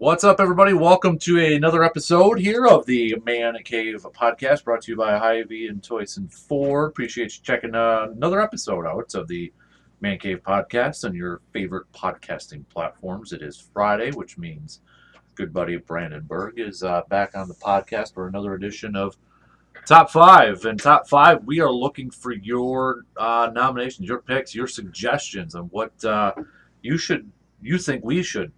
What's up, everybody? Welcome to another episode here of the Man Cave podcast brought to you by Hy-Vee and Toyson Four. Appreciate you checking uh, another episode out of the Man Cave podcast on your favorite podcasting platforms. It is Friday, which means good buddy Brandon Berg is uh, back on the podcast for another edition of Top Five. And Top Five, we are looking for your uh, nominations, your picks, your suggestions on what uh, you should, you think we should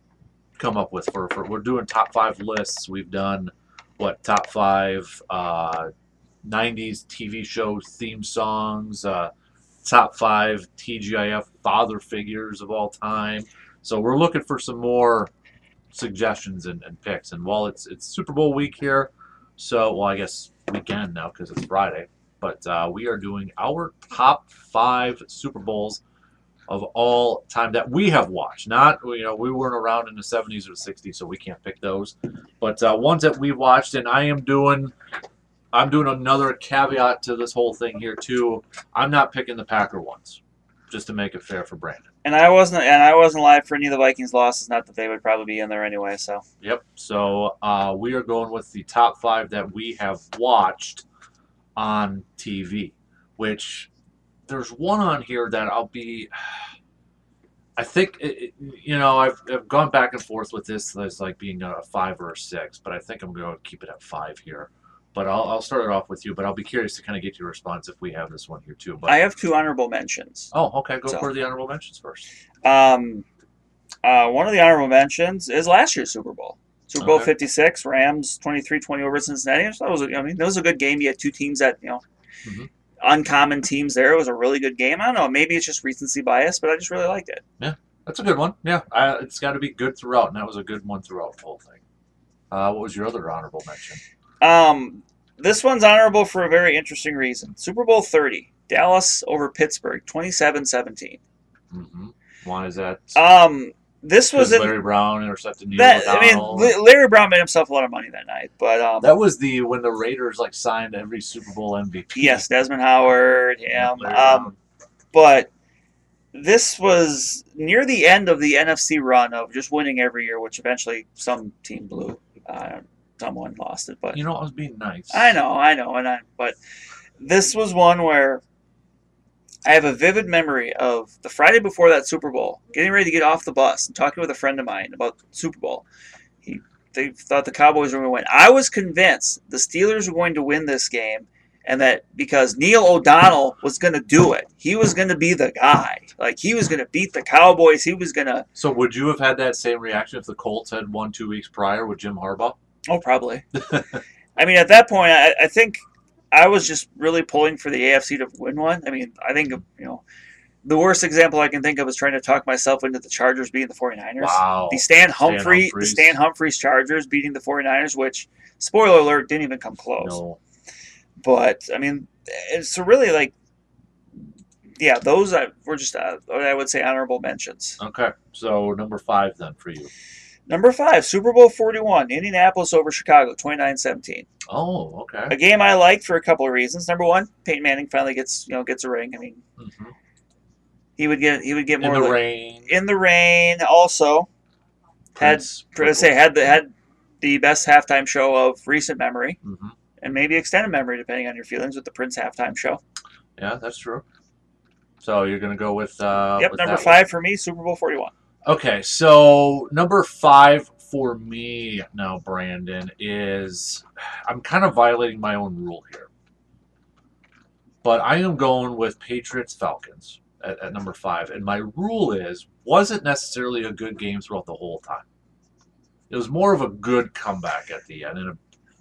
come up with for, for we're doing top five lists. We've done what top five uh, 90s TV show theme songs, uh, top five TGIF father figures of all time. So we're looking for some more suggestions and, and picks. And while it's it's Super Bowl week here, so well I guess weekend now because it's Friday, but uh, we are doing our top five Super Bowls of all time that we have watched. Not you know we weren't around in the 70s or 60s, so we can't pick those. But uh, ones that we've watched, and I am doing. I'm doing another caveat to this whole thing here too. I'm not picking the Packer ones, just to make it fair for Brandon. And I wasn't, and I wasn't live for any of the Vikings losses. Not that they would probably be in there anyway. So Yep. So uh, we are going with the top five that we have watched on TV, which there's one on here that I'll be. I think it, you know I've, I've gone back and forth with this as like being a five or a six, but I think I'm going to keep it at five here. But I'll, I'll start it off with you. But I'll be curious to kind of get your response if we have this one here too. But I have two honorable mentions. oh, okay, go So- for the honorable mentions first. Um, uh, one of the honorable mentions is last year's Super Bowl. Super Bowl Okay. 56, Rams 23-20 over Cincinnati. That was, I mean, that was a good game. You had two teams that, you know, Mhm. Uncommon teams there. It was a really good game. I don't know. Maybe it's just recency bias, but I just really liked it. Yeah, that's a good one. Yeah, I, it's got to be good throughout, and that was a good one throughout the whole thing. Uh, what was your other honorable mention? Um, this one's honorable for a very interesting reason. Super Bowl 30, Dallas over Pittsburgh, 27-17. Mm-hmm. Why is that? Um, this was in, Larry Brown intercepted Neil that. I mean, Larry Brown made himself a lot of money that night, but um, that was the when the Raiders like signed every Super Bowl MVP. yes, Desmond Howard, him. Um, but this was near the end of the NFC run of just winning every year, which eventually some team blew. Uh, someone lost it, but you know, I was being nice. I know, I know, and I. But this was one where I have a vivid memory of the Friday before that Super Bowl, getting ready to get off the bus and talking with a friend of mine about Super Bowl. He they thought the Cowboys were going to win. I was convinced the Steelers were going to win this game, and that because Neil O'Donnell was going to do it, he was going to be the guy. Like he was going to beat the Cowboys. He was going to. So would you have had that same reaction if the Colts had won two weeks prior with Jim Harbaugh? Oh, probably. I mean, at that point, I, I think I was just really pulling for the AFC to win one. I mean, I think, you know, the worst example I can think of is trying to talk myself into the Chargers beating the 49ers. Wow. The Stan Humphrey, the Stan Humphries Chargers beating the 49ers, which, spoiler alert, didn't even come close. No. But, I mean, it's so really like, yeah, those were just, uh, I would say, honorable mentions. Okay. So number five then for you. Number five, Super Bowl 41, Indianapolis over Chicago, 29 17. Oh, okay. a game I liked for a couple of reasons. Number one, Peyton Manning finally gets you know gets a ring. I mean, hmm he would get he would get more In the like- rain. in the rain. Also, had Prince, say had the had the best halftime show of recent memory hmm and maybe extended memory depending on your feelings with the Prince halftime show. Yeah, that's true. So you're gonna go with uh yep, with number five for me, Super Bowl forty one. Okay, so number five for me now, Brandon, is I'm kind of violating my own rule here. But I am going with Patriots Falcons at, at number five. And my rule is wasn't necessarily a good game throughout the whole time. It was more of a good comeback at the end and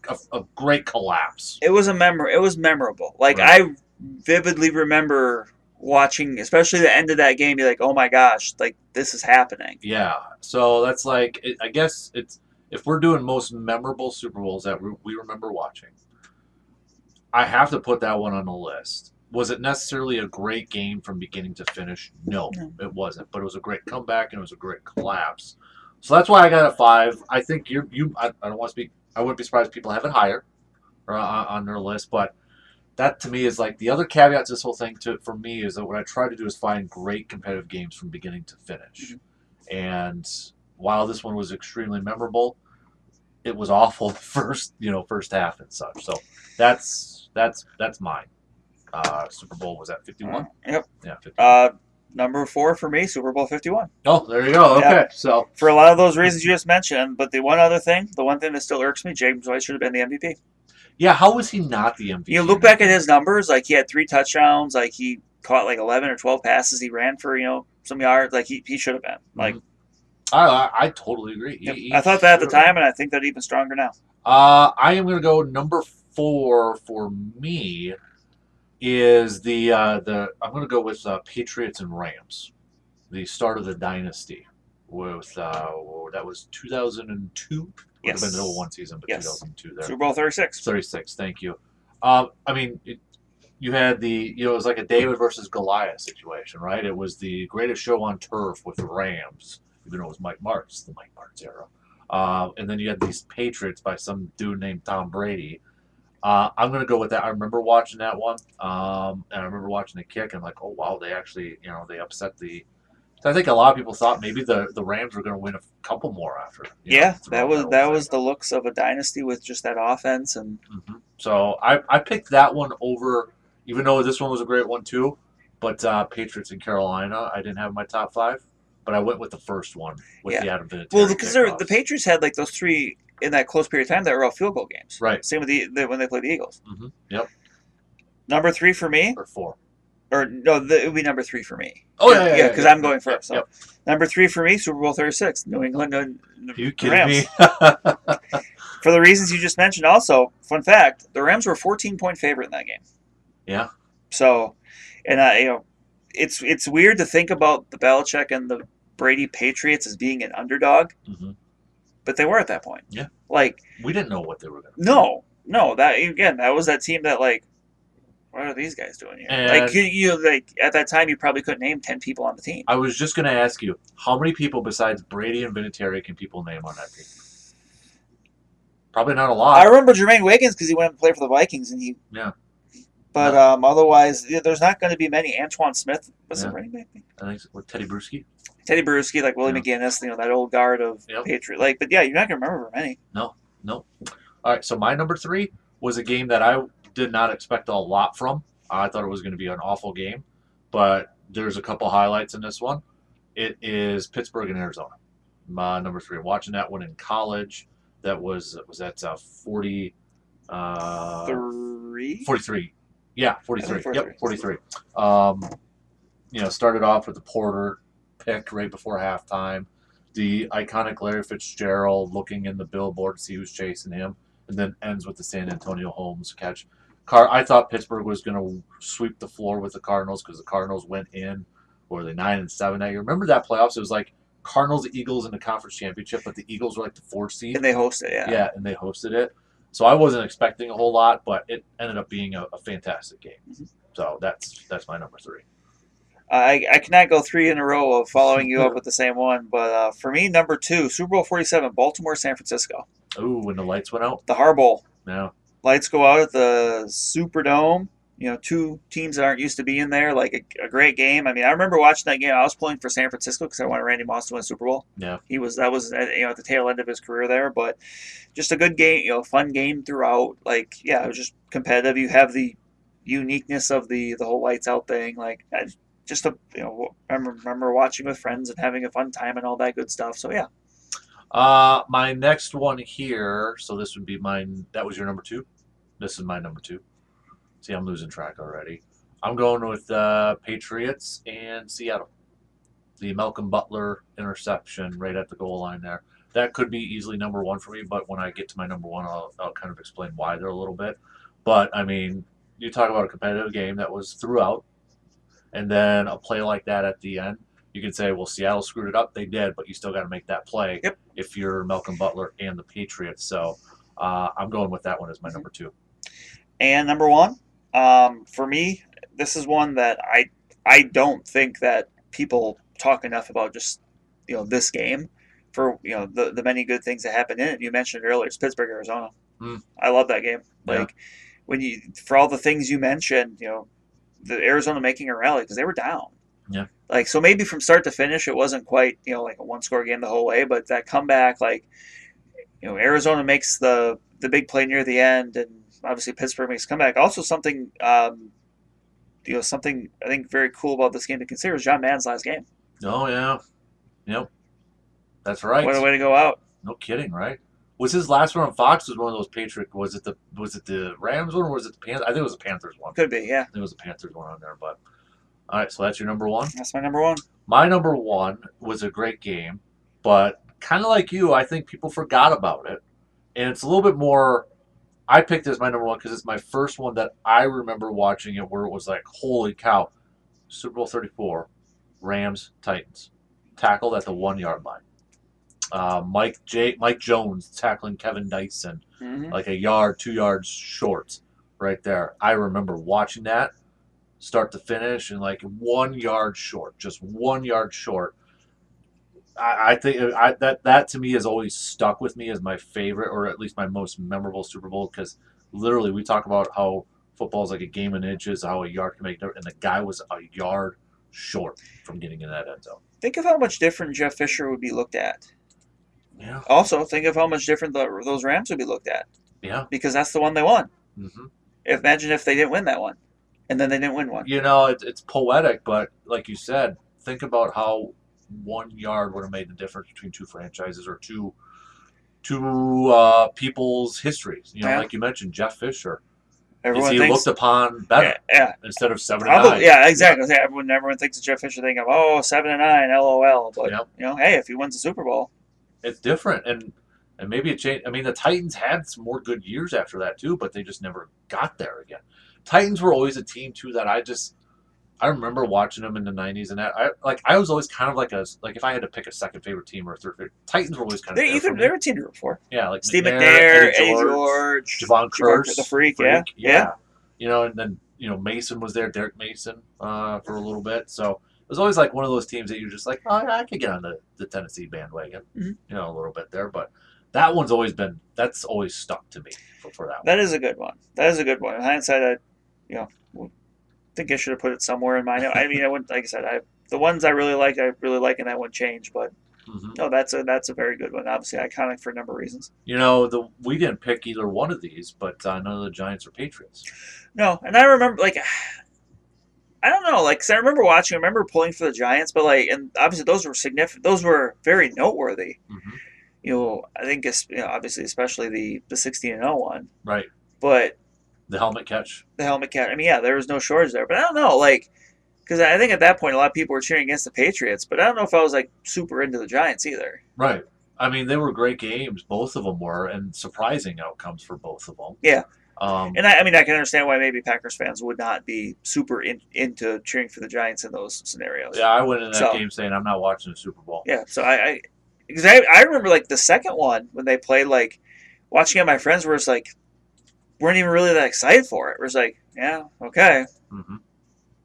a, a, a great collapse. It was a memor. It was memorable. Like Right. I vividly remember watching, especially the end of that game. You're like, oh my gosh, like this is happening. Yeah. So that's like, it, I guess it's if we're doing most memorable Super Bowls that we we remember watching, I have to put that one on the list. Was it necessarily a great game from beginning to finish? No, No. it wasn't. But it was a great comeback and it was a great collapse. So that's why I got a five. I think you're you. I, I don't want to speak. I wouldn't be surprised if people have it higher, or on, on their list. But that to me is like the other caveat to this whole thing. To for me is that what I try to do is find great competitive games from beginning to finish. And while this one was extremely memorable, it was awful the first you know first half and such. So that's that's that's mine. Uh, Super Bowl was at fifty one. Yep. Yeah, 50. Uh, number four for me, Super Bowl 51. oh, there you go. Okay, yeah. so For a lot of those reasons you just mentioned, but the one other thing, the one thing that still irks me, James White should have been the MVP. Yeah, how was he not the MVP? You look back at his numbers, like he had three touchdowns, like he caught like 11 or 12 passes, he ran for, you know, some yards, like he, he should have been. Like, I, I, I totally agree. He- he I thought that at the time, and I think that even stronger now. Uh, I am going to go number four for me. Is the uh, the I'm going to go with uh, Patriots and Rams, the start of the dynasty. With uh, that was 2002. Would Yes. have been the 01 season, but Yes. 2002 there. Super Bowl 36. 36. Thank you. Um, I mean, it, you had the you know it was like a David versus Goliath situation, right? It was the greatest show on turf with the Rams, even though it was Mike Martz, the Mike Martz era. Uh, and then you had these Patriots by some dude named Tom Brady. Uh, I'm gonna go with that. I remember watching that one, um, and I remember watching the kick. And I'm like, oh wow, they actually, you know, they upset the. So I think a lot of people thought maybe the, the Rams were going to win a couple more after. you know, Yeah, that was that was the looks of a dynasty with just that offense and hmm So I, I picked that one over, even though this one was a great one too. But uh, Patriots and Carolina, I didn't have my top five, but I went with the first one with Yeah. the Adam Vinatieri. well because the. Patriots had like those three in that close period of time that were all field goal games. Right. Same with the, the when they played the Eagles. hmm Yep. Number three for me, Or four. Or no, the, it would be number three for me. Oh yeah, yeah, yeah, because yeah, I'm going first. So Yep. number three for me, Super Bowl 36, New England. You kidding Rams. me? For the reasons you just mentioned, also fun fact: the Rams were 14 point favorite in that game. Yeah. So, and uh, you know, it's it's weird to think about the Belichick and the Brady Patriots as being an underdog, hmm but they were at that point. Yeah. Like We didn't know what they were going to. no, no, that again, that was that team that like. What are these guys doing here? And- like you, you, like at that time, you probably couldn't name ten people on the team. I was just going to ask you, how many people besides Brady and Vinatieri can people name on that team? Probably not a lot. I remember Jermaine Wiggins because he went and played for the Vikings, and he. Yeah. But um, otherwise, yeah, there's not going to be many. Antowain Smith was Yeah. the running back. I think with Tedy Bruschi. Tedy Bruschi, like Willie McGinest, you know that old guard of Yep. Patriot. Like, but yeah, you're not going to remember very many. No, no. All right, so my number three was a game that I did not expect a lot from. I thought it was going to be an awful game, but there's a couple highlights in this one. It is Pittsburgh and Arizona. My number three. Watching that one in college, that was was that uh, 40, uh, Three. 43. Yeah, 43. I think Yep, 43. Um, you know, started off with the Porter pick right before halftime. The iconic Larry Fitzgerald looking in the billboard to see who's chasing him, and then ends with the Santonio Holmes catch. Car, I thought Pittsburgh was going to sweep the floor with the Cardinals because the Cardinals went in, or they nine and seven that year? Remember that playoffs? It was like Cardinals, Eagles in the conference championship, but the Eagles were like the fourth seed. And they hosted, it. Yeah. Yeah, and they hosted it. So I wasn't expecting a whole lot, but it ended up being a, a fantastic game. Mhm. So that's that's my number three. I, I cannot go three in a row of following you up with the same one, but uh, for me, number two, Super Bowl 47, Baltimore, San Francisco. Ooh, when the lights went out. The Har Bowl. Lights go out at the Superdome. You know, two teams that aren't used to being there. Like a, a great game. I mean, I remember watching that game. I was pulling for San Francisco because I wanted Randy Moss to win Super Bowl. Yeah. He was that was uh, you know at the tail end of his career there, but just a good game. You know, fun game throughout. Like yeah, it was just competitive. You have the uniqueness of the the whole lights out thing. Like I just a you know I remember, remember watching with friends and having a fun time and all that good stuff. So yeah, Uh, my next one here. So this would be mine. That was your number two. This is my number two. See, I'm losing track already. I'm going with uh, Patriots and Seattle. The Malcolm Butler interception right at the goal line there. That could be easily number one for me, but when I get to my number one, I'll, I'll kind of explain why there a little bit. But I mean, you talk about a competitive game that was throughout, and then a play like that at the end. You can say, well, Seattle screwed it up. They did, but you still got to make that play Yep. if you're Malcolm Butler and the Patriots. So uh, I'm going with that one as my number two. And number one, um, for me, this is one that I I don't think that people talk enough about. Just you know, this game for you know the the many good things that happened in it. You mentioned earlier, it's Pittsburgh, Arizona. Hmm. I love that game. Yeah. Like when you for all the things you mentioned, you know, the Arizona making a rally because they were down. Yeah. Like so, maybe from start to finish, it wasn't quite you know like a one score game the whole way, but that comeback, like you know, Arizona makes the the big play near the end, and obviously Pittsburgh makes a comeback. Also, something um, you know, something I think very cool about this game to consider is John Madden's last game. Oh yeah, yep, that's right. What a way to go out! No kidding, right? Was his last one on Fox? Was one of those Patriot? Was it the was it the Rams one or was it the Panthers? I think it was the Panthers one. Could be, yeah. I think it was the Panthers one on there. But all right, so that's your number one. That's my number one. My number one was a great game, but kind of like you, I think people forgot about it, and it's a little bit more. I picked as my number one because it's my first one that I remember watching it where it was like, holy cow, Super Bowl thirty four, Rams Titans, tackled at the one yard line. Uh, Mike J. Mike Jones tackling Kevin Dyson hmm like a yard, two yards short, right there. I remember watching that start to finish and like one yard short, just one yard short. I, I think I, that that to me has always stuck with me as my favorite, or at least my most memorable Super Bowl, because literally we talk about how football is like a game in inches, how a yard can make, difference, and the guy was a yard short from getting in that end zone. Think of how much different Jeff Fisher would be looked at. Yeah, Also, think of how much different the, those Rams would be looked at yeah. because that's the one they won. hmm Imagine if they didn't win that one, and then they didn't win one. you know, it, it's poetic, but like you said, think about how one yard would have made the difference between two franchises or two two uh, people's histories. You know, Yeah. like you mentioned, Jeff Fisher. Everyone is he thinks, looked upon better yeah, yeah, instead of seven and nine? yeah, exactly. Yeah, everyone, everyone thinks of Jeff Fisher, think of oh seven and nine, lol. But Yep. you know, hey, if he wins the Super Bowl, It's different, and and maybe it changed. I mean, the Titans had some more good years after that too, but they just never got there again. Titans were always a team too that I just. I remember watching them in the '90s, and that, I like. I was always kind of like a like if I had to pick a second favorite team or a third favorite, Titans were always kind of they there even they were a team to root for. Yeah, like Steve McNair, McNair, Eddie George, Jevon Kearse, the freak, yeah, yeah. You know, and then you know Mason was there, Derrick Mason, uh, for a little bit. So it was always like one of those teams that you're just like, oh, I could get on the, the Tennessee bandwagon, Mhm. you know, a little bit there. But that one's always been that's always stuck to me for, for that one. That is a good one. That is a good one. In hindsight, I, you know, think I should have put it somewhere in mine. I mean, I wouldn't. Like I said, I the ones I really like, I really like, and that wouldn't change. But Mhm. no, that's a that's a very good one. Obviously, iconic for a number of reasons. You know, the we didn't pick either one of these, but uh, none of the Giants or Patriots. No, and I remember like. I don't know, like, 'cause I remember watching. I remember pulling for the Giants, but like, and obviously those were significant. Those were very noteworthy. hmm You know, I think, it's, you know, obviously, especially the the sixteen and 0 one. Right, But the helmet catch. the helmet catch. I mean, yeah, there was no shortage there, but I don't know, like, because I think at that point a lot of people were cheering against the Patriots, but I don't know if I was like super into the Giants either. Right. I mean, they were great games. Both of them were, and surprising outcomes for both of them. Yeah. Um, And I, I mean, I can understand why maybe Packers fans would not be super in, into cheering for the Giants in those scenarios. yeah, I went in that So- game saying I'm not watching the Super Bowl. Yeah. So I, I, because I, I remember like the second one when they played, like watching it, my friends were just like, weren't even really that excited for it. It was like, yeah, okay, hmm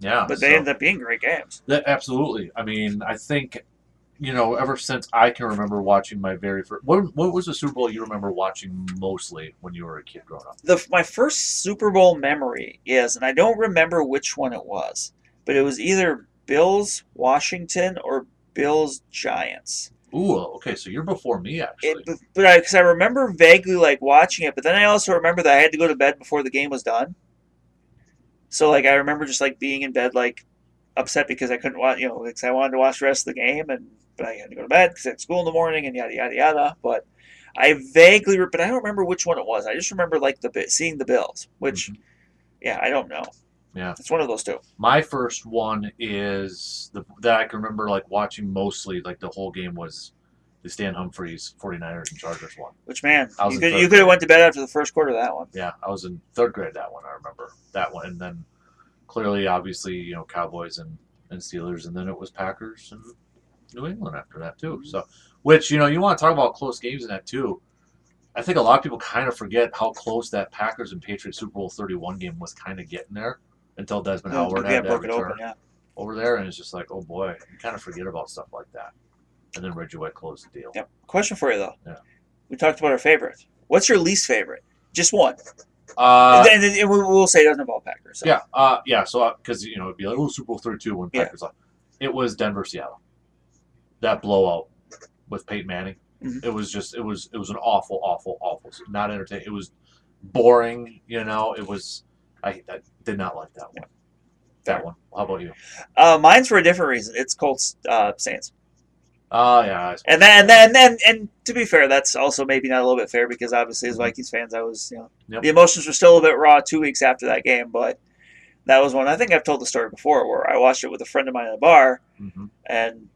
Yeah, but they so- ended up being great games. That, absolutely. I mean, I think, you know, ever since I can remember watching my very first. What, what was the Super Bowl you remember watching mostly when you were a kid growing up? the my first Super Bowl memory is, and I don't remember which one it was, but it was either Bills Washington or Bills Giants. Ooh, okay, so you're before me, actually. It, but- but I because I remember vaguely like watching it, but then I also remember that I had to go to bed before the game was done. So like I remember just like being in bed like upset because I couldn't watch, you know, because I wanted to watch the rest of the game, and but I had to go to bed because I had school in the morning and yada yada yada. But I vaguely, but I don't remember which one it was. I just remember like the seeing the Bills, which Mhm. yeah, I don't know. Yeah. it's one of those two. My first one is the that I can remember like watching mostly like the whole game was the Stan Humphries 49ers and Chargers one. Which man, I was you could you could have went to bed after the first quarter of that one. Yeah, I was in third grade that one. I remember that one, and then clearly, obviously, you know, Cowboys and, and Steelers, and then it was Packers and New England after that too. Mm-hmm. So, which you know, you want to talk about close games in that too. I think a lot of people kind of forget how close that Packers and Patriots Super Bowl 31 game was kind of getting there until Desmond Howard had that broke it open. Yeah. over there, and it's just like, oh boy, you kind of forget about stuff like that. And then Reggie White closed the deal. Yep. Question for you though. Yeah. We talked about our favorite. What's your least favorite? Just one. Uh, and then and we- we'll say it doesn't involve Packers. So. Yeah, uh, yeah. So because you know it'd be like oh Super Bowl thirty two when Yeah. Packers left. It was Denver Seattle. That blowout with Peyton Manning. Mhm. It was just it was it was an awful awful awful not entertaining. It was boring. You know it was I, I did not like that one. That one. How about you? Uh, mine's for a different reason. It's Colts uh, Saints. Oh yeah, And then, and then, and then, and to be fair, that's also maybe not a little bit fair because obviously, as Vikings fans, I was, you know, Yep. the emotions were still a bit raw two weeks after that game. But that was one. I think I've told the story before where I watched it with a friend of mine in a bar mhm, and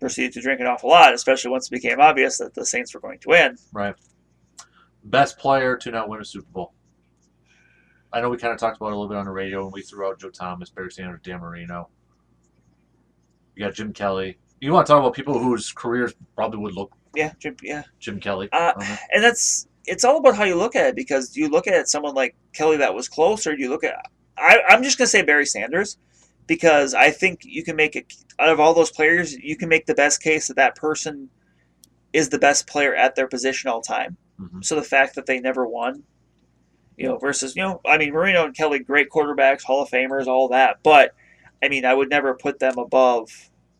proceeded to drink an awful lot, especially once it became obvious that the Saints were going to win. right. Best player to not win a Super Bowl. I know we kind of talked about it a little bit on the radio, and we threw out Joe Thomas, Barry Sanders, Dan Marino. You got Jim Kelly. You want to talk about people whose careers probably would look Yeah, Jim- yeah, Jim Kelly. Uh, that. and that's it's all about how you look at it because you look at someone like Kelly that was closer. You look at I, I'm just gonna say Barry Sanders because I think you can make it out of all those players. You can make the best case that that person is the best player at their position all time. Mhm. So the fact that they never won, you know, versus you know, I mean Marino and Kelly, great quarterbacks, Hall of Famers, all that, but I mean I would never put them above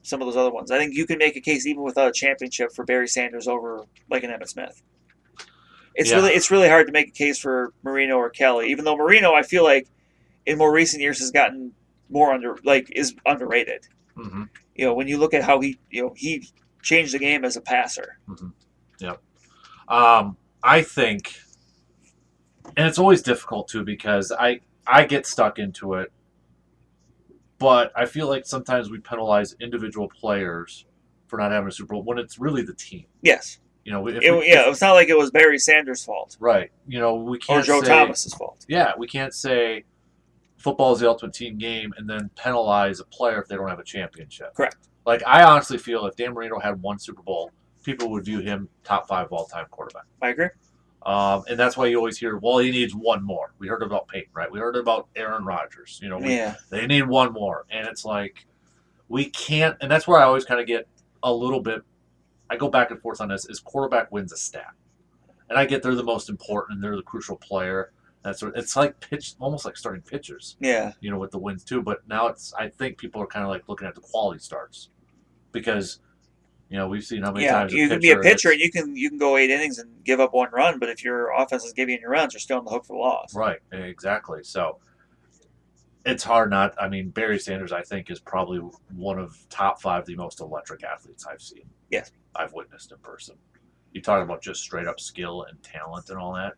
some of those other ones. I think you can make a case even without a championship for Barry Sanders over like an Emmitt Smith. It's Yeah. really it's really hard to make a case for Marino or Kelly, even though Marino I feel like in more recent years has gotten more under like is underrated. Mhm. You know, when you look at how he you know he changed the game as a passer. Um, I think, and it's always difficult too because I I get stuck into it, but I feel like sometimes we penalize individual players for not having a Super Bowl when it's really the team. Yes, You know, if it, we, yeah, it's not like it was Barry Sanders' fault right. You know, we can't or Joe say, Thomas's fault. Yeah, we can't say football is the ultimate team game and then penalize a player if they don't have a championship. Correct. Like I honestly feel if Dan Marino had one Super Bowl, people would view him top five all time quarterback. I agree. Um, and that's why you always hear, well, he needs one more. We heard about Peyton, right? We heard about Aaron Rodgers. You know, we, Yeah, they need one more. And it's like, we can't, and that's where I always kind of get a little bit, I go back and forth on this, is quarterback wins a stat. And I get they're the most important and they're the crucial player. That's what, it's like pitch, almost like starting pitchers, yeah, you know, with the wins too. But now it's, I think people are kind of like looking at the quality starts because, you know, we've seen how many yeah. times You can be a pitcher and you can you can go eight innings and give up one run, but if your offense is giving you runs, you're still on the hook for the loss. Right, exactly. So it's hard not. I mean, Barry Sanders, I think, is probably one of top five the most electric athletes I've seen. Yes. I've witnessed in person. You talk about just straight up skill and talent and all that.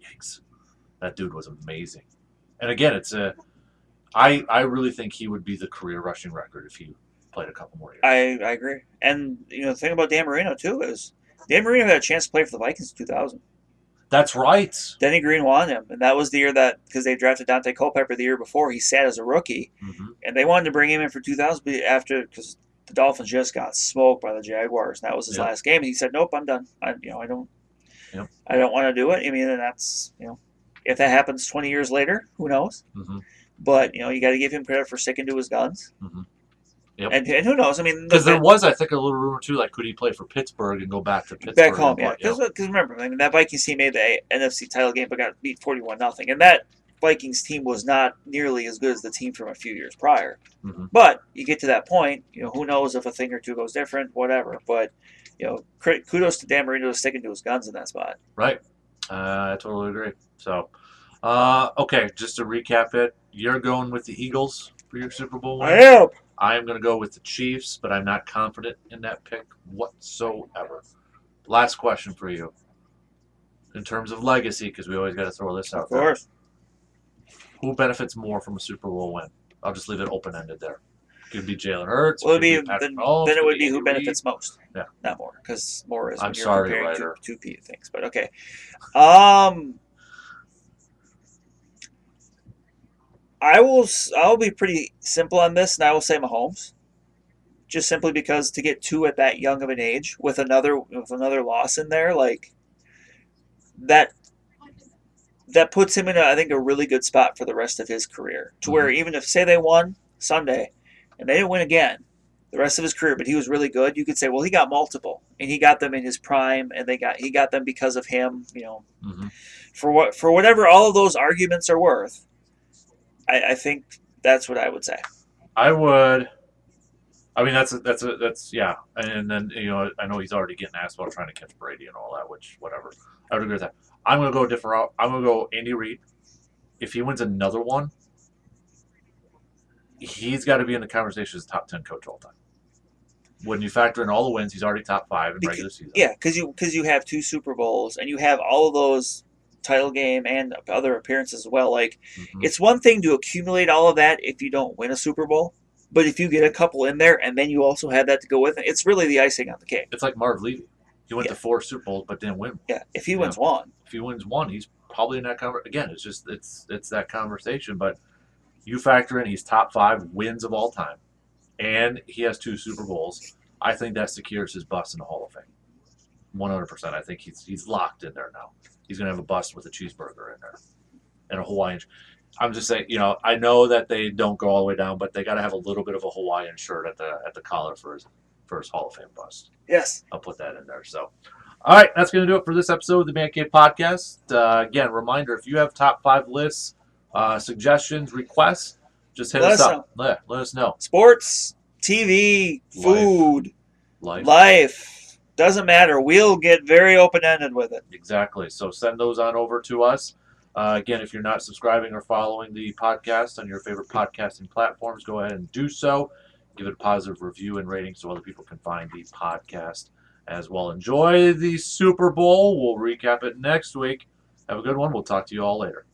Yikes, that dude was amazing. And again, it's a. I I really think he would be the career rushing record if he played a couple more years. I, I agree. And you know, the thing about Dan Marino too is Dan Marino had a chance to play for the Vikings in 2000. That's right. Denny Green wanted him, and that was the year that because they drafted Daunte Culpepper the year before, he sat as a rookie, hmm and they wanted to bring him in for 2000 but after because the Dolphins just got smoked by the Jaguars, and that was his Yep. last game. And he said, "Nope, I'm done. I you know I don't Yep. I don't want to do it." I mean, and that's you know if that happens 20 years later, who knows? hmm But you know you got to give him credit for sticking to his guns. Mhm. Yep. And, and who knows? I mean, Because the- there was, I think, a little rumor too. Like, could he play for Pittsburgh and go back to Pittsburgh? back home, yeah. Because remember, I mean, that Vikings team made the NFC title game, but got beat forty-one nothing, and that Vikings team was not nearly as good as the team from a few years prior. Mhm. But you get to that point, you know, who knows if a thing or two goes different, whatever. But you know, kudos to Dan Marino sticking to his guns in that spot. Right. Uh, I totally agree. So, uh, okay, just to recap it, you're going with the Eagles for your Super Bowl win. am. I am going to go with the Chiefs, but I'm not confident in that pick whatsoever. Last question for you. In terms of legacy, because we always got to throw this out there. Of there. course. Who benefits more from a Super Bowl win? I'll just leave it open ended there. could be Jalen Hurts. Well, it'd be, then, Mahomes, then it would be be who benefits most. Yeah. Not more, because more is I'm sorry, comparing two, two P things. But okay. Um, I will. I'll be pretty simple on this, and I will say Mahomes, just simply because to get two at that young of an age with another with another loss in there, like that. That puts him in, a, I think, a really good spot for the rest of his career. To where even if, say, they won Sunday, and they didn't win again, the rest of his career, but he was really good. You could say, well, he got multiple, and he got them in his prime, and they got he got them because of him. You know, Mhm. for what for whatever all of those arguments are worth, I, I think that's what I would say. I would. I mean, that's a, that's a, that's yeah, and then you know, I know he's already getting asked about trying to catch Brady and all that, which whatever. I would agree with that. I'm gonna go a different route. I'm gonna go Andy Reid. If he wins another one, he's got to be in the conversation as top ten coach all time. When you factor in all the wins, he's already top five in Becau- regular season. Yeah, because you because you have two Super Bowls and you have all of those title game and other appearances as well. Like Mhm. it's one thing to accumulate all of that if you don't win a Super Bowl, but if you get a couple in there and then you also have that to go with it, it's really the icing on the cake. It's like Marv Levy. He went Yeah. to four Super Bowls but didn't win. Yeah, if he wins one, If he wins one, he's probably in that conver- again. It's just it's it's that conversation. But you factor in he's top five wins of all time, and he has two Super Bowls. I think that secures his bust in the Hall of Fame. One hundred percent. I think he's he's locked in there now. He's gonna have a bust with a cheeseburger in there and a Hawaiian. I'm just saying, you know, I know that they don't go all the way down, but they got to have a little bit of a Hawaiian shirt at the at the collar for his for his Hall of Fame bust. yes, I'll put that in there. So, all right, that's going to do it for this episode of the Man Cave Podcast. Uh, again, reminder: if you have top five lists, uh, suggestions, requests, just hit Let us us up. Let, let us know. sports, TV, Life. food, Life. life doesn't matter. We'll get very open ended with it. Exactly. So send those on over to us. Uh, again, if you're not subscribing or following the podcast on your favorite podcasting platforms, go ahead and do so. Give it a positive review and rating so other people can find the podcast as well. Enjoy the Super Bowl. We'll recap it next week. Have a good one. We'll talk to you all later.